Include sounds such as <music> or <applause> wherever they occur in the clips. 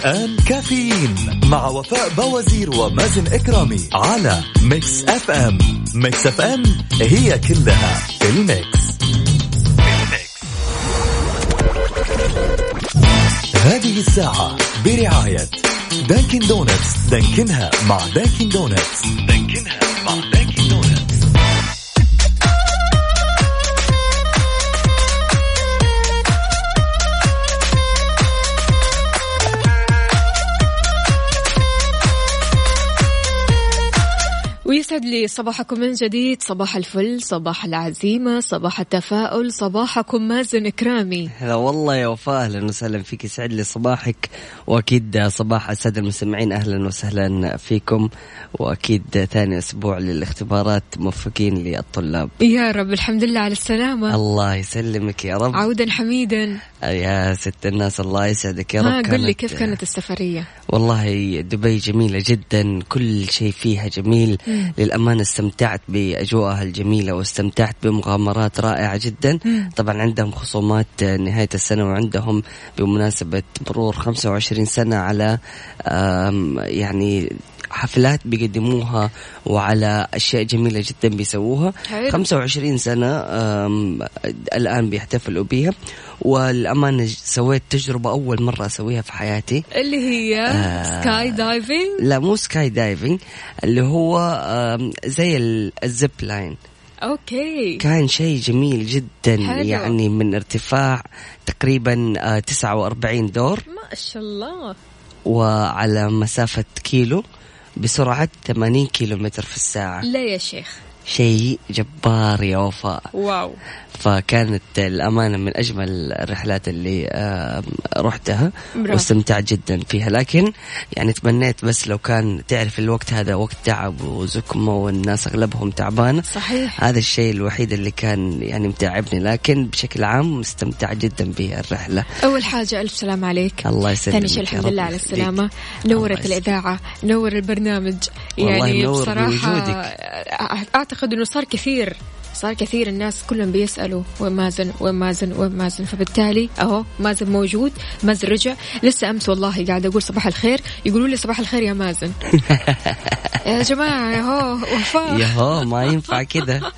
الآن كافيين مع وفاء بوازير ومازن إكرامي على Mix FM. Mix FM هي كلها في ال mix. هذه الساعة برعاية Dunkin' Donuts. Dunkin ها مع Dunkin' Donuts. Dunkin ها. ويسعد لي صباحكم من جديد صباح الفل صباح العزيمة صباح التفاؤل صباحكم مازن كرامي هلا والله يا وفاء أهلا وسهلا فيك يسعد لي صباحك وأكيد صباح الساده المستمعين أهلا وسهلا فيكم وأكيد ثاني أسبوع للاختبارات موفقين للطلاب. يا رب الحمد لله على السلامة. الله يسلمك يا رب. عودا حميدا. يا ست الناس الله يسعدك يا رب قل لي كيف كانت السفرية والله دبي جميلة جدا كل شيء فيها جميل مم. للأمانة استمتعت بأجواءها الجميلة واستمتعت بمغامرات رائعة جدا مم. طبعا عندهم خصومات نهاية السنة وعندهم بمناسبة مرور 25 سنة على يعني حفلات بيقدموها وعلى أشياء جميلة جدا بيسووها. حلو. 25 سنة الآن بيحتفلوا بيها. وللأمانة سويت تجربة أول مرة أسويها في حياتي. اللي هي آه. skydiving لا مو skydiving اللي هو آم، زي ال- ال zip line okay. كان شيء جميل جدا حلو. يعني من ارتفاع تقريبا آه، 49 دور. ما شاء الله. وعلى مسافة كيلو. بسرعة 80 كيلو متر في الساعة. لا يا شيخ. شيء جبار يا وفاء. wow. فكانت الأمانة من أجمل الرحلات اللي رحتها برافو. واستمتعت جدا فيها. لكن يعني تمنيت بس لو كان تعرف الوقت هذا وقت تعب وزكمة والناس أغلبهم تعبانة صحيح. هذا الشيء الوحيد اللي كان يعني متعبني. لكن بشكل عام مستمتع جدا بالرحلة أول حاجة ألف سلام عليك. الله يسلمك ثاني شيء الحمد لله على. السلامة. نورت. الإذاعة نور البرنامج. يعني بصراحة بوجودك. أعتقد أنه صار كثير. صار كثير الناس كلهم بيسألوا وين مازن وين مازن وين مازن فبالتالي أهو مازن موجود مازن رجع. لسه أمس والله قاعدة أقول صباح الخير. يقولوا لي صباح الخير يا مازن <laughs> يا جماعة أهو وفاء. يا هو ما ينفع كذا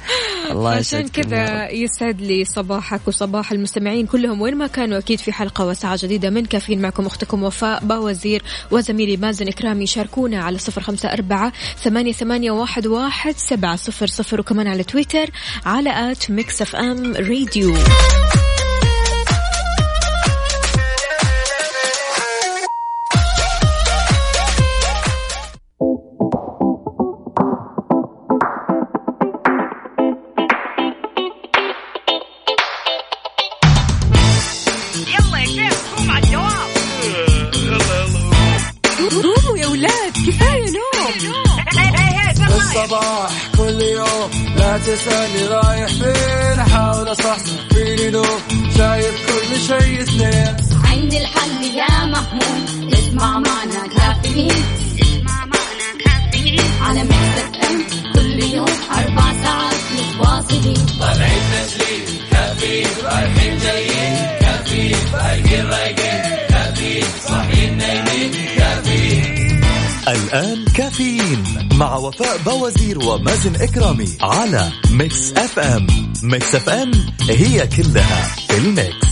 الله عشان كذا. يسعد لي صباحك وصباح المستمعين كلهم. وين ما كانوا أكيد في حلقة وساعه جديدة من كافيين معكم أختكم وفاء باوزير وزميلي مازن إكرامي. شاركونا على صفر خمسة أربعة ثمانية, ثمانية واحد, واحد سبعة صفر صفر. وكمان على تويتر على at Mix FM Radio. كل يوم أربع ساعات متواصلين طالعين تسليم كافيين رايحين جايين كافيين فايقين رايقين كافيين صاحيين نايمين كافيين الآن كافيين مع وفاء بوازير ومازن إكرامي على Mix FM Mix FM هي كلها في ال mix.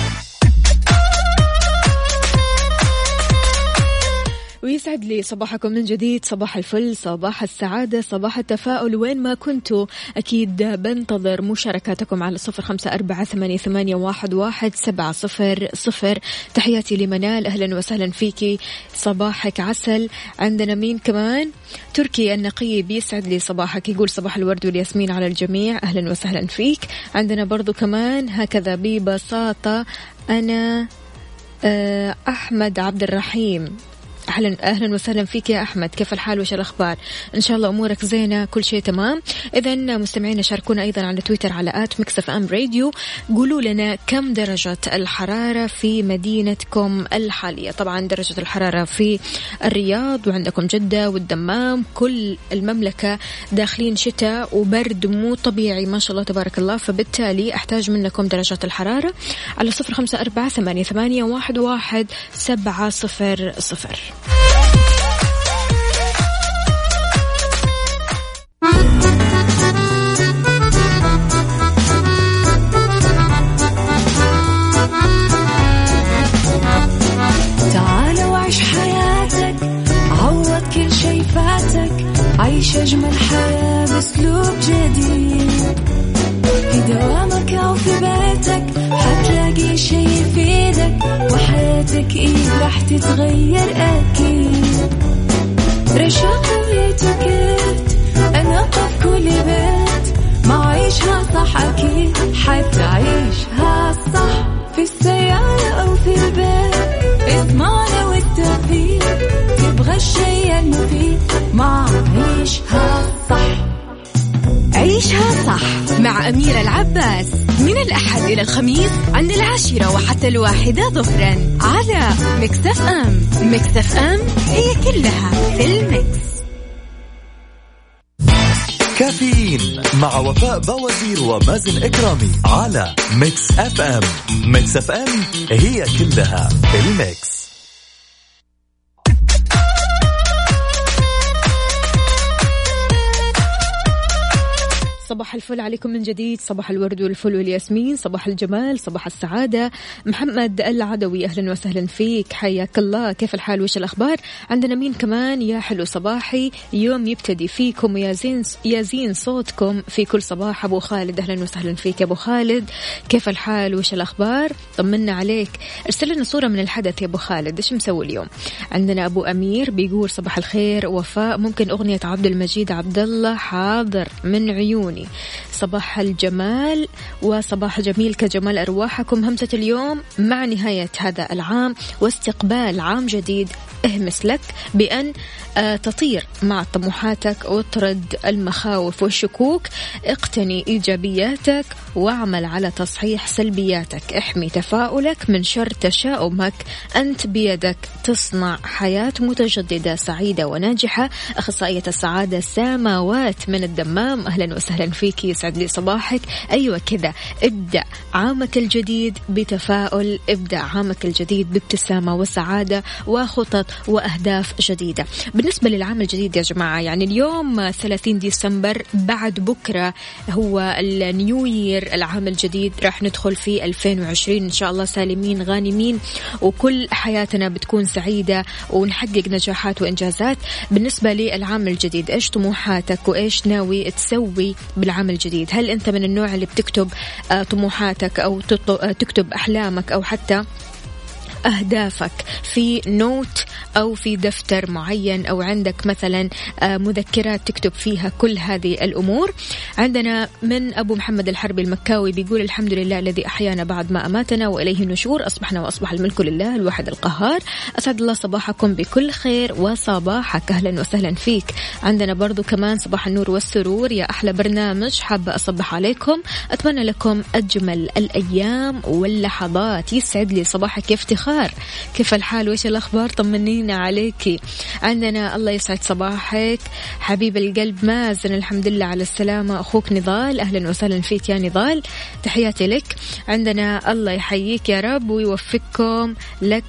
يسعد لي صباحكم من جديد صباح الفل صباح السعادة صباح التفاؤل. وين ما كنتوا أكيد بنتظر مشاركاتكم على صفر خمسة أربعة ثمانية, واحد, واحد سبعة صفر صفر. تحياتي لمنال أهلا وسهلا فيكي. صباحك عسل. عندنا مين كمان؟ تركي النقيب يسعد لي صباحك يقول صباح الورد والياسمين على الجميع. أهلا وسهلا فيك. عندنا برضو كمان هكذا ببساطة أنا آه، أحمد عبد الرحيم. أهلا أهلا وسهلا فيك يا أحمد. كيف الحال؟ وش الأخبار؟ إن شاء الله أمورك زينة كل شيء تمام. اذا مستمعينا شاركونا أيضا على تويتر على at Mix FM Radio. قولوا لنا كم درجة الحرارة في مدينتكم الحالية؟ طبعا درجة الحرارة في الرياض وعندكم جدة والدمام. كل المملكة داخلين شتاء وبرد مو طبيعي ما شاء الله تبارك الله. فبالتالي أحتاج منكم درجات الحرارة على صفر خمسة أربعة ثمانيه, ثمانية واحد, واحد سبعة صفر صفر. بيتك حتلاقي شي يفيدك وحياتك إيه راح تتغير أكيد. رشاق ويتوكيت أنا قف كل بيت ما عيشها صح أكيد حتعيشها صح في السيارة أو في البيت. اسمعنا والتوفيق تبغى الشيء المفيد ما عيشها صح. عيشها صح مع أميرة العباس. من الأحد إلى الخميس عند العاشرة وحتى الواحدة ظهرا على Mix FM Mix FM هي كلها في ال mix كافيين مع وفاء بوازير ومازن إكرامي على Mix FM Mix FM هي كلها ال mix. صباح الفل عليكم من جديد. صباح الورد والفل والياسمين. صباح الجمال صباح السعادة. محمد العدوي أهلا وسهلا فيك. حياك الله. كيف الحال؟ وش الأخبار؟ عندنا مين كمان؟ يا حلو صباحي. يوم يبتدي فيكم يا زين يا زين صوتكم في كل صباح. أبو خالد أهلا وسهلا فيك يا أبو خالد. كيف الحال؟ وش الأخبار؟ طمنا عليك. ارسل لنا صورة من الحدث يا أبو خالد. إيش مسوي اليوم؟ عندنا أبو أمير بيقول صباح الخير وفاء. ممكن أغنية عبد المجيد عبد الله حاضر من عيوني. صباح الجمال وصباح جميل كجمال أرواحكم. همسة اليوم مع نهاية هذا العام واستقبال عام جديد اهمس لك بأن آه، تطير مع طموحاتك واطرد المخاوف والشكوك. اقتني إيجابياتك واعمل على تصحيح سلبياتك. احمي تفاؤلك من شر تشاؤمك. أنت بيدك تصنع حياة متجددة سعيدة وناجحة. أخصائية السعادة سماوات من الدمام. أهلا وسهلا فيك يسعد لي صباحك. أيوة كذا. ابدأ عامك الجديد بتفاؤل. ابدأ عامك الجديد بابتسامة وسعادة وخطط وأهداف جديدة. بالنسبة للعام الجديد يا جماعة يعني اليوم 30 ديسمبر بعد بكرة هو النيو يير العام الجديد. راح ندخل في 2020 إن شاء الله سالمين غانمين وكل حياتنا بتكون سعيدة ونحقق نجاحات وإنجازات. بالنسبة للعام الجديد إيش طموحاتك وإيش ناوي تسوي بالعام الجديد؟ هل أنت من النوع اللي بتكتب آه، طموحاتك أو آه، تكتب أحلامك أو حتى أهدافك في نوت أو في دفتر معين أو عندك مثلا آه، مذكرات تكتب فيها كل هذه الأمور. عندنا من أبو محمد الحربي المكاوي بيقول الحمد لله الذي أحيانا بعد ما أماتنا وإليه النشور أصبحنا وأصبح الملك لله الواحد القهار. أسعد الله صباحكم بكل خير وصباحك. أهلا وسهلا فيك. عندنا برضو كمان صباح النور والسرور يا أحلى برنامج حابة أصبح عليكم. أتمنى لكم أجمل الأيام واللحظات. يسعد لي صباحك يا افتخار. كيف الحال؟ وش الأخبار؟ طمنينا عليكي عندنا الله يسعد صباحك. حبيب القلب مازن الحمد لله على السلامة. أخوك نضال أهلا وسهلا فيك يا نضال. تحياتي لك. عندنا الله يحييك يا رب ويوفقكم لك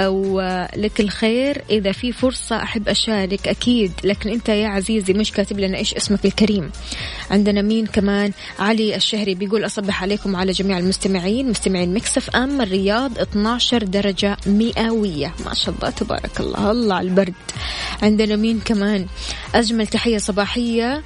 أو لك الخير. إذا في فرصة أحب أشارك أكيد. لكن أنت يا عزيزي مش كاتب لنا إيش اسمك الكريم. عندنا مين كمان؟ علي الشهري بيقول أصبح عليكم على جميع المستمعين. مستمعين مكسف أم الرياض 12 درجة مئوية. ما شاء الله تبارك الله. الله على البرد. عندنا مين كمان؟ أجمل تحية صباحية.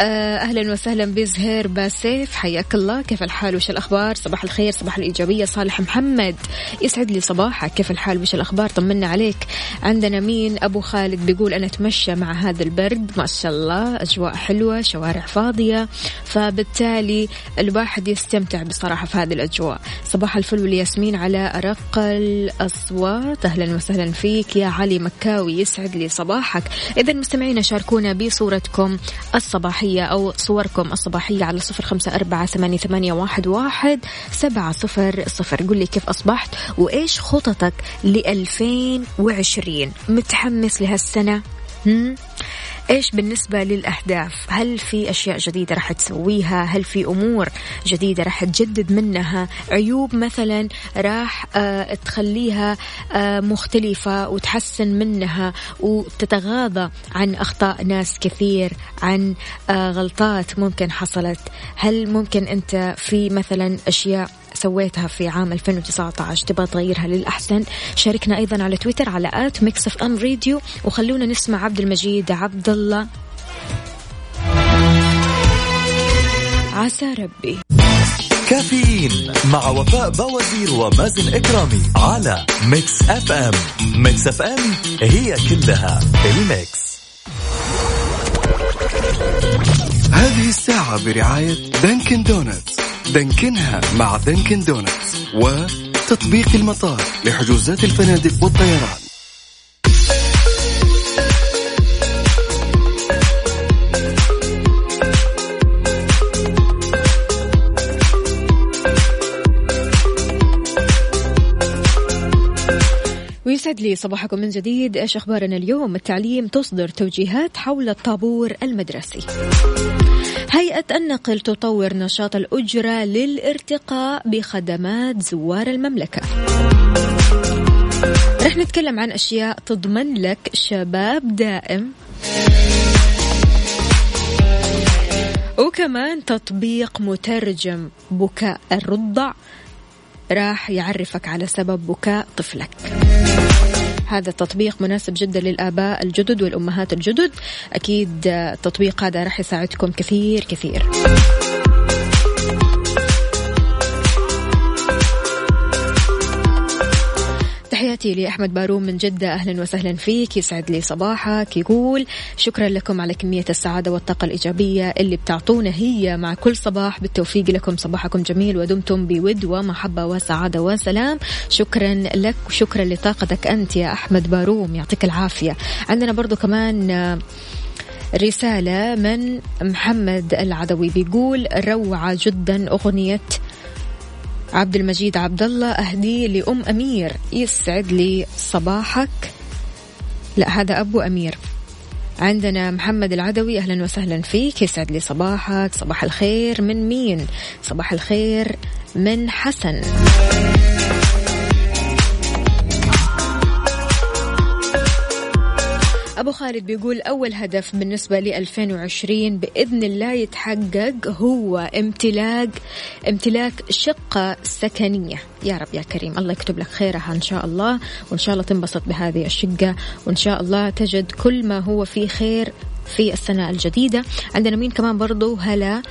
أهلا وسهلا بزهير باسيف. حياك الله. كيف الحال؟ وش الأخبار؟ صباح الخير صباح الإيجابية. صالح محمد يسعد لي صباحك. كيف الحال؟ وش الأخبار؟ طمنا عليك. عندنا مين؟ أبو خالد بيقول أنا أتمشى مع هذا البرد. ما شاء الله. أجواء حلوة شوارع فاضية. فبالتالي الواحد يستمتع بصراحة في هذه الأجواء. صباح الفل والياسمين على أرق الأصوات. أهلا وسهلا فيك. يا علي مكاوي يسعد لي صباحك. اذا مستمعينا شاركونا بصورتكم الصباحية. الصباحية أو صوركم الصباحية على صفر خمسة أربعة ثمانية, ثمانية واحد, واحد سبعة صفر صفر. قل لي كيف أصبحت وإيش خططك لألفين وعشرين؟ متحمس لهالسنة؟ إيش بالنسبة للأهداف؟ هل في أشياء جديدة راح تسويها؟ هل في أمور جديدة راح تجدد منها؟ عيوب مثلا راح آه تخليها آه مختلفة وتحسن منها وتتغاضى عن أخطاء ناس كثير عن آه غلطات ممكن حصلت هل ممكن أنت في مثلا أشياء سويتها في عام 2019 تبغى تغيرها للأحسن؟ شاركنا أيضا على تويتر على at Mix FM Radio. وخلونا نسمع عبد المجيد عبد الله. عسى ربي. كافيين مع وفاء بوازير ومازن إكرامي على Mix FM. Mix FM هي كلها ال mix. هذه الساعة برعاية Dunkin' Donuts. Dunkin ها مع Dunkin' Donuts وتطبيق المطار لحجوزات الفنادق والطيران ويسعد لي صباحكم من جديد. إيش أخبارنا اليوم؟ التعليم تصدر توجيهات حول الطابور المدرسي. هيئة النقل تطور نشاط الأجرة للارتقاء بخدمات زوار المملكة. رح نتكلم عن أشياء تضمن لك شباب دائم. وكمان تطبيق مترجم بكاء الرضع راح يعرفك على سبب بكاء طفلك. هذا التطبيق مناسب جدا للآباء الجدد والأمهات الجدد. أكيد التطبيق هذا راح يساعدكم كثير كثير. تحياتي لأحمد باروم من جدة. أهلا وسهلا فيك. يسعد لي صباحك. يقول شكرا لكم على كمية السعادة والطاقة الإيجابية اللي بتعطونا هي. مع كل صباح بالتوفيق لكم. صباحكم جميل ودمتم بود ومحبة وسعادة وسلام. شكرا لك وشكرا لطاقتك أنت يا أحمد باروم يعطيك العافية. عندنا برضو كمان رسالة من محمد العدوي. بيقول روعة جدا أغنية عبد المجيد عبد الله أهدي لأم أمير. يسعد لي صباحك. لا هذا أبو أمير. عندنا محمد العدوي أهلا وسهلا فيك. يسعد لي صباحك. صباح الخير من مين؟ صباح الخير من حسن. أبو خالد بيقول أول هدف بالنسبة ل 2020 بإذن الله يتحقق هو امتلاك امتلاك شقة سكنية. يا رب يا كريم الله يكتب لك خيرها إن شاء الله وإن شاء الله تنبسط بهذه الشقة وإن شاء الله تجد كل ما هو فيه خير في السنة الجديدة. عندنا مين كمان برضو؟ هلا.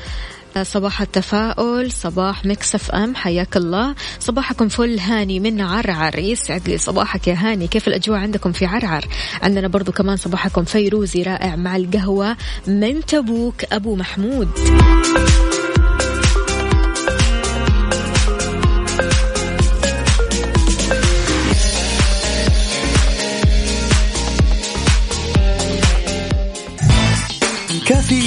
صباح التفاؤل صباح Mix FM حياك الله. صباحكم فل هاني من عرعر. يسعد لي صباحك يا هاني. كيف الأجواء عندكم في عرعر؟ عندنا برضو كمان صباحكم فيروزي رائع مع القهوة من تبوك أبو محمود.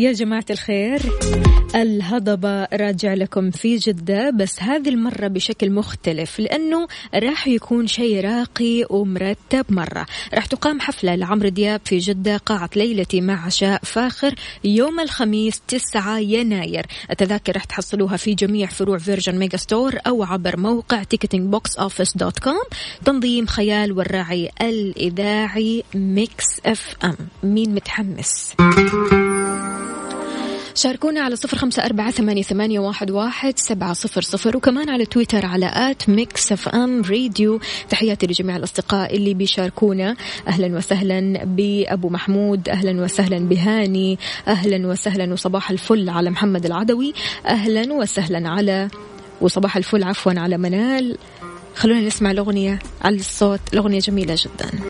يا جماعة الخير الهضبة راجع لكم في جدة بس هذه المرة بشكل مختلف لأنه راح يكون شيء راقي ومرتب مرة. راح تقام حفلة لعمرو دياب في جدة قاعة ليلتي مع عشاء فاخر يوم الخميس 9 يناير. التذاكر راح تحصلوها في جميع فروع Virgin Megastore أو عبر موقع Ticketing Box Office dot com تنظيم خيال والراعي الإذاعي Mix FM. مين متحمس؟ شاركونا على صفر خمسة أربعة ثمانية, واحد, واحد سبعة صفر صفر وكمان على تويتر على at Mix FM Radio. تحياتي لجميع الأصدقاء اللي بيشاركونا. أهلا وسهلا بأبو محمود أهلا وسهلا بهاني أهلا وسهلا وصباح الفل على محمد العدوي أهلا وسهلا على وصباح الفل عفوا على منال. خلونا نسمع الأغنية على الصوت الأغنية جميلة جدا.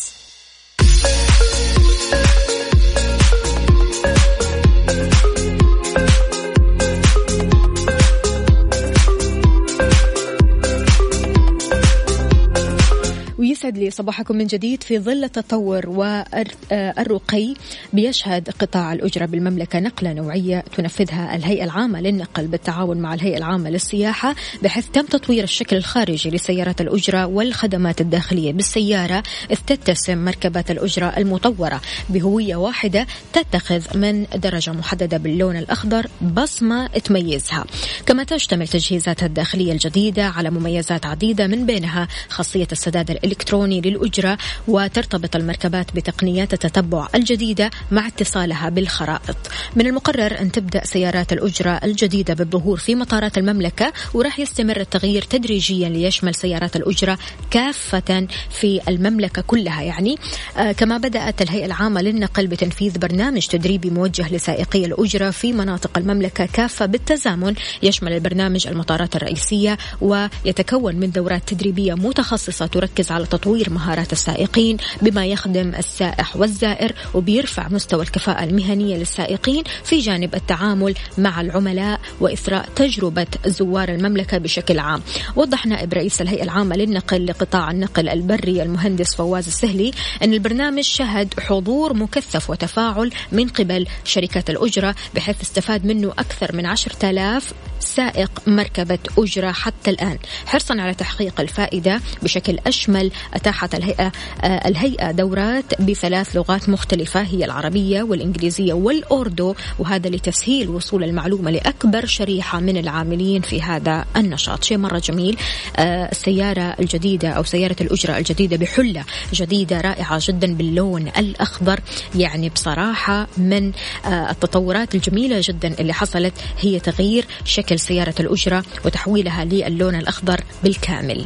يسعد لي صباحكم من جديد في ظل التطور والرقي بيشهد قطاع الأجرة بالمملكة نقلة نوعية تنفذها الهيئة العامة للنقل بالتعاون مع الهيئة العامة للسياحة بحيث تم تطوير الشكل الخارجي لسيارات الأجرة والخدمات الداخلية بالسيارة إذ تتسم مركبات الأجرة المطورة بهوية واحدة تتخذ من درجة محددة باللون الأخضر بصمة تميزها. كما تشتمل تجهيزاتها الداخلية الجديدة على مميزات عديدة من بينها خاصية السداد الإلكتروني الإلكتروني للأجرة وترتبط المركبات بتقنيات التتبع الجديدة مع اتصالها بالخرائط. من المقرر أن تبدأ سيارات الأجرة الجديدة بالظهور في مطارات المملكة وراح يستمر التغيير تدريجيا ليشمل سيارات الأجرة كافة في المملكة كلها يعني. آه كما بدأت الهيئة العامة للنقل بتنفيذ برنامج تدريبي موجه لسائقي الأجرة في مناطق المملكة كافة بالتزامن. يشمل البرنامج المطارات الرئيسية ويتكون من دورات تدريبية متخصصة تركز على تطوير مهارات السائقين بما يخدم السائح والزائر وبيرفع مستوى الكفاءة المهنية للسائقين في جانب التعامل مع العملاء وإثراء تجربة زوار المملكة بشكل عام. وضح نائب رئيس الهيئة العامة للنقل لقطاع النقل البري المهندس فواز السهلي أن البرنامج شهد حضور مكثف وتفاعل من قبل شركات الأجرة بحيث استفاد منه أكثر من عشرة آلاف سائق مركبة أجرة حتى الآن. حرصا على تحقيق الفائدة بشكل أشمل أتاحت الهيئة آه، الهيئة دورات بثلاث لغات مختلفة هي العربية والإنجليزية والأوردو وهذا لتسهيل وصول المعلومة لأكبر شريحة من العاملين في هذا النشاط. شيء مرة جميل آه، السيارة الجديدة أو سيارة الأجرة الجديدة بحلة جديدة رائعة جدا باللون الأخضر. يعني بصراحة من آه، التطورات الجميلة جدا اللي حصلت هي تغيير شكل سيارة الأجرة وتحويلها للون الأخضر بالكامل.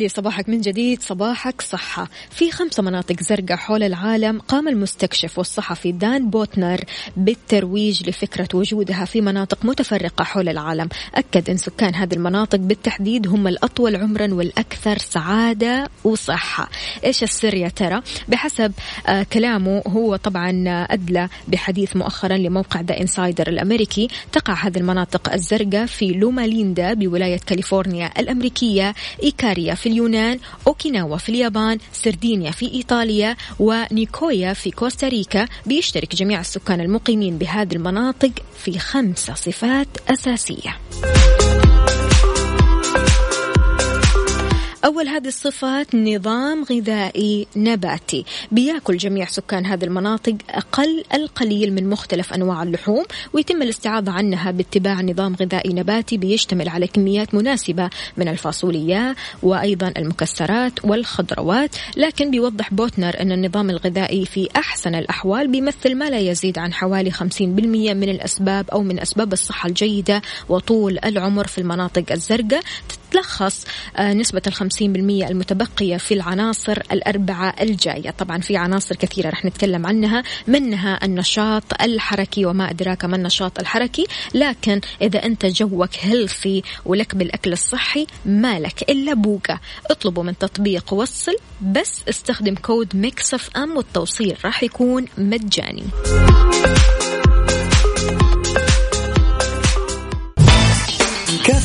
لي صباحك من جديد صباحك صحة. في خمسة مناطق زرقاء حول العالم قام المستكشف والصحفي دان بوتنر بالترويج لفكرة وجودها في مناطق متفرقة حول العالم. أكد أن سكان هذه المناطق بالتحديد هم الأطول عمرا والأكثر سعادة وصحة. إيش السر يا ترى؟ بحسب آه كلامه هو طبعا أدلى بحديث مؤخرا لموقع The Insider الأمريكي. تقع هذه المناطق الزرقاء في لوماليندا بولاية كاليفورنيا الأمريكية. إيكاريا في اليونان أوكيناوا في اليابان سردينيا في إيطاليا ونيكويا في كوستاريكا بيشترك جميع السكان المقيمين بهذه المناطق في خمسة صفات أساسية. أول هذه الصفات نظام غذائي نباتي. بياكل جميع سكان هذه المناطق أقل القليل من مختلف أنواع اللحوم ويتم الاستعاضة عنها باتباع نظام غذائي نباتي بيشتمل على كميات مناسبة من الفاصوليا وأيضا المكسرات والخضروات. لكن بيوضح بوتنر أن النظام الغذائي في أحسن الأحوال بيمثل ما لا يزيد عن حوالي 50% من الأسباب أو من أسباب الصحة الجيدة وطول العمر في المناطق الزرقاء. تتلخص آه، نسبة الخمسين بالمية المتبقية في العناصر الأربعة الجاية. طبعا في عناصر كثيرة رح نتكلم عنها منها النشاط الحركي وما أدراك ما النشاط الحركي لكن إذا أنت جوك healthy ولك بالأكل الصحي مالك إلا بوقة. اطلبوا من تطبيق وصل بس استخدم code Mix FM والتوصيل راح يكون مجاني.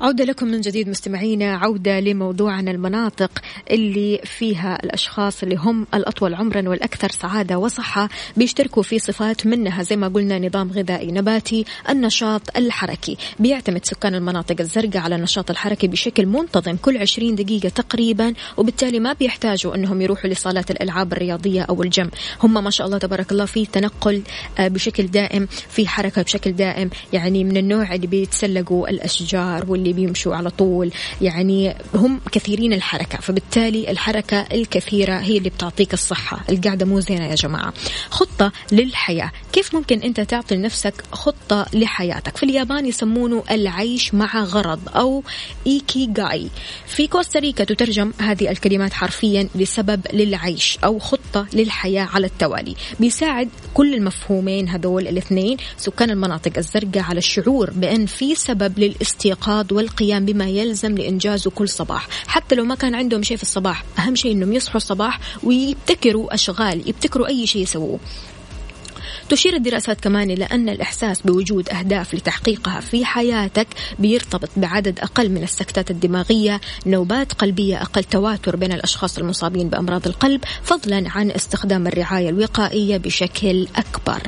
عودة لكم من جديد مستمعينا عودة لموضوعنا المناطق اللي فيها الأشخاص اللي هم الأطول عمرا والأكثر سعادة وصحة. بيشتركوا في صفات منها زي ما قلنا نظام غذائي نباتي النشاط الحركي. بيعتمد سكان المناطق الزرقاء على النشاط الحركي بشكل منتظم كل 20 دقيقة تقريبا وبالتالي ما بيحتاجوا أنهم يروحوا لصالات الألعاب الرياضية أو الجيم. هم ما شاء الله تبارك الله في تنقل آه، بشكل دائم في حركة بشكل دائم يعني من النوع اللي بيتسلقوا الأشجار واللي بيمشوا على طول. يعني هم كثيرين الحركة فبالتالي الحركة الكثيرة هي اللي بتعطيك الصحة. القعدة مو زينة يا جماعة. خطة للحياة. كيف ممكن أنت تعطي لنفسك خطة لحياتك؟ في اليابان يسمونه العيش مع غرض أو إيكي جاي في كوستاريكا تترجم هذه الكلمات حرفيا لسبب للعيش أو خطة للحياة على التوالي. بيساعد كل المفهومين هذول الاثنين سكان المناطق الزرقاء على الشعور بأن في سبب للاستيقاظ والقيام بما يلزم لإنجازه كل صباح. حتى لو ما كان عندهم شيء في الصباح أهم شيء أنهم يصحوا الصباح ويبتكروا أشغال يبتكروا أي شيء يسووه. تشير الدراسات كمان إلى أن الإحساس بوجود أهداف لتحقيقها في حياتك بيرتبط بعدد أقل من السكتات الدماغية. نوبات قلبية أقل تواتر بين الأشخاص المصابين بأمراض القلب فضلا عن استخدام الرعاية الوقائية بشكل أكبر.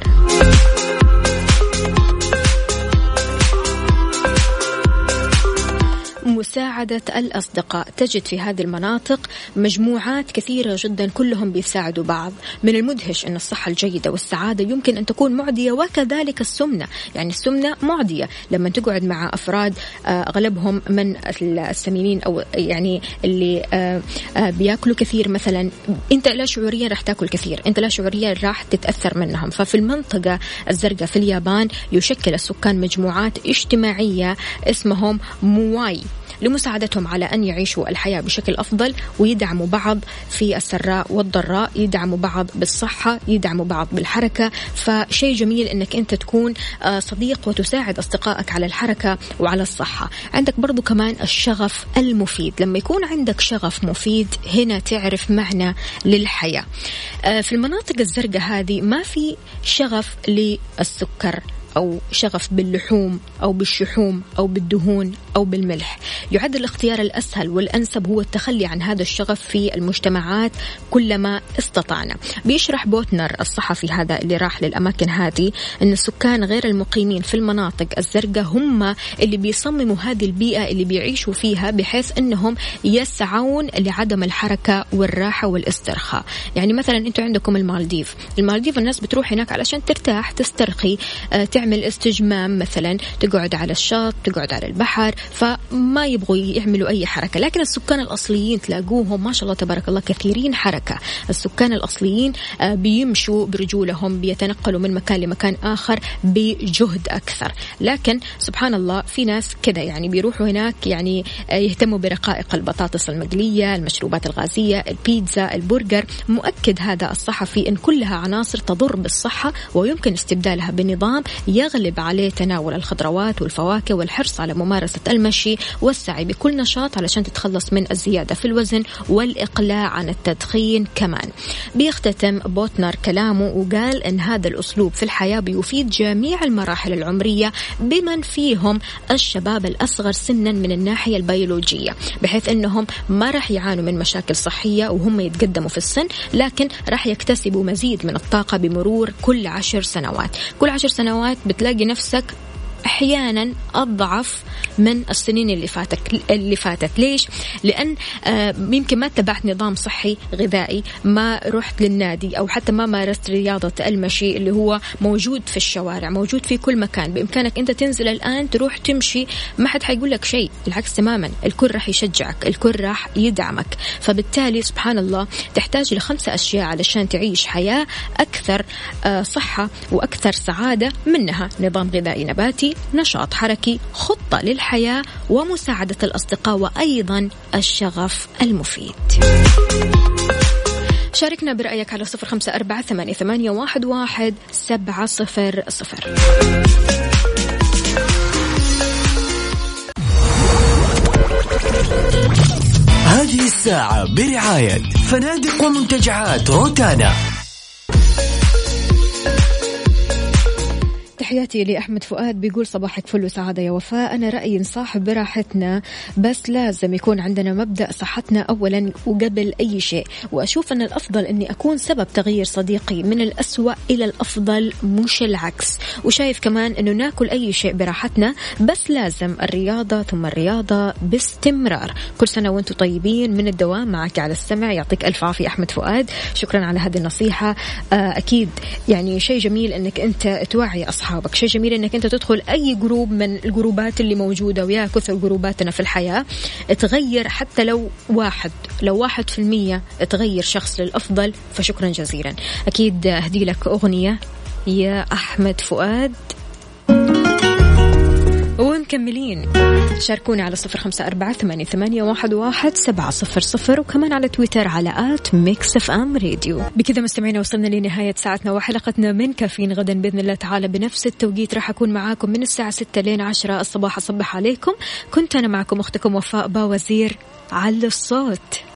مساعدة الأصدقاء. تجد في هذه المناطق مجموعات كثيرة جدا كلهم بيساعدوا بعض. من المدهش أن الصحة الجيدة والسعادة يمكن أن تكون معدية وكذلك السمنة. يعني السمنة معدية. لما تقعد مع أفراد آه، أغلبهم من السمينين أو يعني اللي آه، آه، بيأكلوا كثير مثلا. أنت لا شعوريا راح تأكل كثير. أنت لا شعوريا راح تتأثر منهم. ففي المنطقة الزرقاء في اليابان يشكل السكان مجموعات اجتماعية اسمهم مواي لمساعدتهم على أن يعيشوا الحياة بشكل أفضل ويدعموا بعض في السراء والضراء يدعموا بعض بالصحة يدعموا بعض بالحركة. فشيء جميل أنك أنت تكون آه، صديق وتساعد أصدقائك على الحركة وعلى الصحة. عندك برضو كمان الشغف المفيد. لما يكون عندك شغف مفيد هنا تعرف معنى للحياة. آه، في المناطق الزرقاء هذه ما في شغف للسكر. أو شغف باللحوم أو بالشحوم أو بالدهون أو بالملح. يعد الاختيار الأسهل والأنسب هو التخلي عن هذا الشغف في المجتمعات كلما استطعنا. بيشرح بوتنر الصحفي هذا اللي راح للأماكن هذه أن السكان غير المقيمين في المناطق الزرقاء هم اللي بيصمموا هذه البيئة اللي بيعيشوا فيها بحيث أنهم يسعون لعدم الحركة والراحة والاسترخاء. يعني مثلا أنتم عندكم المالديف. المالديف الناس بتروح هناك علشان ترتاح تسترخي آه، تعمل استجمام مثلا تقعد على الشط تقعد على البحر فما يبغوا يعملوا أي حركة. لكن السكان الأصليين تلاقوهم ما شاء الله تبارك الله كثيرين حركة. السكان الأصليين آه، بيمشوا برجولهم بيتنقلوا من مكان لمكان آخر بجهد أكثر. لكن سبحان الله في ناس كذا يعني بيروحوا هناك يعني آه، يهتموا برقائق البطاطس المقلية المشروبات الغازية البيتزا البرجر. مؤكد هذا الصحفي أن كلها عناصر تضر بالصحة ويمكن استبدالها بنظام يغلب عليه تناول الخضروات والفواكه والحرص على ممارسة المشي والسعي بكل نشاط علشان تتخلص من الزيادة في الوزن والإقلاع عن التدخين كمان. بيختتم بوتنر كلامه وقال أن هذا الأسلوب في الحياة بيفيد جميع المراحل العمرية بمن فيهم الشباب الأصغر سنا من الناحية البيولوجية بحيث أنهم ما راح يعانوا من مشاكل صحية وهم يتقدموا في السن لكن راح يكتسبوا مزيد من الطاقة بمرور كل عشر سنوات. كل عشر سنوات بتلاقي نفسك أحيانا أضعف من السنين اللي فاتت اللي فاتت. ليش؟ لأن آه يمكن ما اتبعت نظام صحي غذائي ما رحت للنادي أو حتى ما مارست رياضة المشي اللي هو موجود في الشوارع موجود في كل مكان. بإمكانك أنت تنزل الآن تروح تمشي ما حد حيقول لك شيء بالعكس تماما. الكل راح يشجعك الكل راح يدعمك. فبالتالي سبحان الله تحتاج لخمسة أشياء علشان تعيش حياة أكثر آه صحة وأكثر سعادة منها نظام غذائي نباتي نشاط حركي خطة للحياة ومساعدة الأصدقاء وأيضا الشغف المفيد. شاركنا برأيك على صفر خمسة أربعة ثمانية, واحد سبعة صفر صفر. هذه الساعة برعاية فنادق ومنتجعات روتانا. تحياتي لأحمد فؤاد بيقول صباحك فل وسعادة يا وفاء. أنا رأيي نصاحب براحتنا بس لازم يكون عندنا مبدأ صحتنا أولا وقبل أي شيء. وأشوف أن الأفضل أني أكون سبب تغيير صديقي من الأسوأ إلى الأفضل مش العكس. وشايف كمان أنه ناكل أي شيء براحتنا بس لازم الرياضة ثم الرياضة باستمرار. كل سنة وأنتم طيبين من الدوام معك على السمع. يعطيك ألف عافية أحمد فؤاد. شكرا على هذه النصيحة. آه، أكيد يعني شيء جميل أنك أنت توعي أصحابك. أصحابك. شيء جميل أنك أنت تدخل أي group من الجروبات اللي موجودة ويا كثر جروباتنا في الحياة. تغير حتى لو واحد لو واحد في المية تغير شخص للأفضل فشكرا جزيلا. أكيد أهدي لك أغنية يا أحمد فؤاد. ومكملين. شاركونا على صفر خمسة أربعة ثمانية, واحد, واحد سبعة صفر صفر وكمان على تويتر على at Mix FM Radio. بكذا مستمعينا وصلنا لنهاية ساعتنا وحلقتنا من كافيين غدا بإذن الله تعالى. بنفس التوقيت راح أكون معاكم من الساعة ستة لين عشرة. الصباح أصبح عليكم. كنت أنا معكم أختكم وفاء باوزير على الصوت.